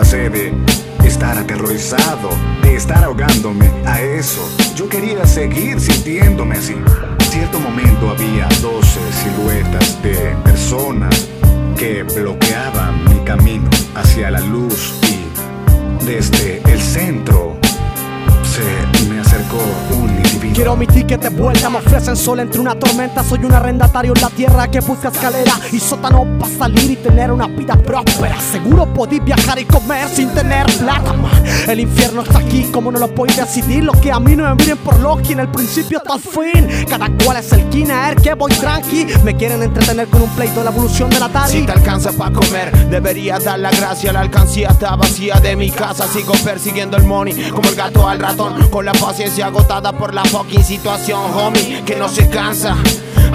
de estar aterrorizado, de estar ahogándome a eso. Yo quería seguir sintiéndome así. En cierto momento había 12 siluetas de personas que bloqueaban mi camino hacia la luz y desde el centro Ticket de vuelta, me ofrecen sol entre una tormenta. Soy un arrendatario en la tierra que busca escalera y sótano para salir y tener una vida próspera. Seguro podéis viajar y comer sin tener plata. El infierno está aquí, como no lo podéis decidir. Lo que a mí no me miren por Loki, en el principio hasta el fin. Cada cual es el kiner que voy tranqui. Me quieren entretener con un pleito la evolución de la Atari. Si te alcanza para comer, debería dar la gracia. La alcancía está vacía de mi casa. Sigo persiguiendo el money como el gato al ratón. Con la paciencia agotada por la fucking situación, homie, que no se cansa.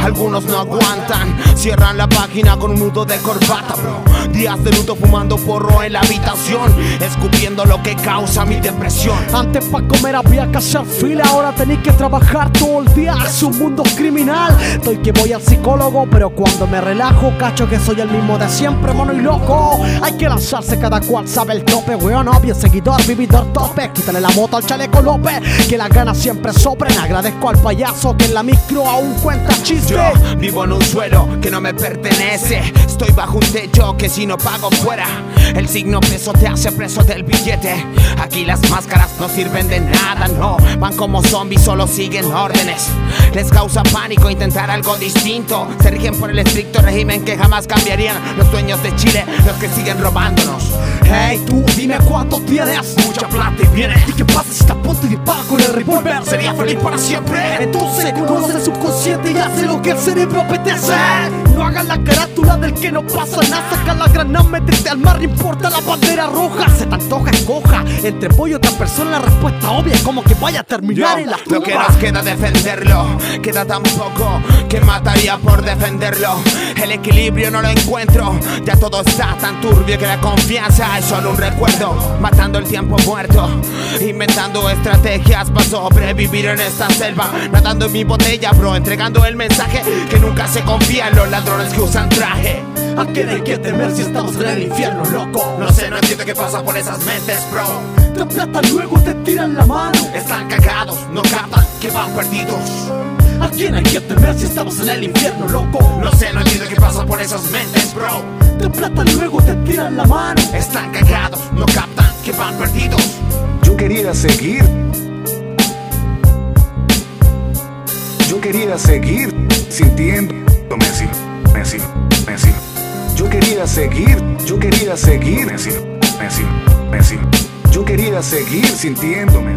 Algunos no aguantan, cierran la página con un nudo de corbata, bro. Días de luto fumando porro en la habitación, escupiendo lo que causa mi depresión. Antes pa' comer había que hacer fila, ahora tenéis que trabajar todo el día. Es un mundo criminal. Estoy que voy al psicólogo, pero cuando me relajo, cacho que soy el mismo de siempre, mono y loco. Hay que lanzarse, cada cual sabe el tope, weón. Obvio, seguidor, vividor, tope. Quítale la moto al chaleco López, que las ganas siempre sobren. Agradezco al payaso que en la micro aún cuenta chistes. Vivo en un suelo que no me pertenece. Estoy bajo un techo que si no pago fuera. El signo peso te hace preso del billete. Aquí las máscaras no sirven de nada, no. Van como zombies, solo siguen órdenes. Les causa pánico intentar algo distinto. Se rigen por el estricto régimen que jamás cambiarían los dueños de Chile, los que siguen robándonos. Hey, tú dime cuánto tienes. Mucha plata y viene. ¿Y qué pasa si estás a punto y dispara con el revólver? Sería feliz para siempre. Entonces conoce el subconsciente y hace lo que el cerebro apetece. No hagas la carátula del que no pasa nada. Saca la granada, métete al mar, no importa la bandera roja. Se te antoja, escoja. Entre pollo y otra persona, la respuesta obvia es como que vaya a terminar en la Lo que tumba. nos queda defenderlo, queda tan poco que mataría por defenderlo. El equilibrio no lo encuentro, ya todo está tan turbio que la confianza es solo un recuerdo. Matando el tiempo muerto, inventando estrategias para sobrevivir en esta selva. Nadando en mi botella, bro, entregando el mensaje que nunca se confía en los ladrones que usan traje. ¿A qué hay que temer si estamos en el infierno, loco? No sé, no entiendo qué pasa por esas mentes, bro. Te plata luego te tiran la mano. Están cagados, no captan que van perdidos. ¿A quién hay que temer si estamos en el infierno, loco? No sé, no entiendo qué pasa por esas mentes, bro. Te plata luego te tiran la mano. Están cagados, no captan que van perdidos. Yo quería seguir. Yo quería seguir sintiéndome así, así, así. Yo quería seguir, yo quería seguir así, así, así. Yo quería seguir sintiéndome.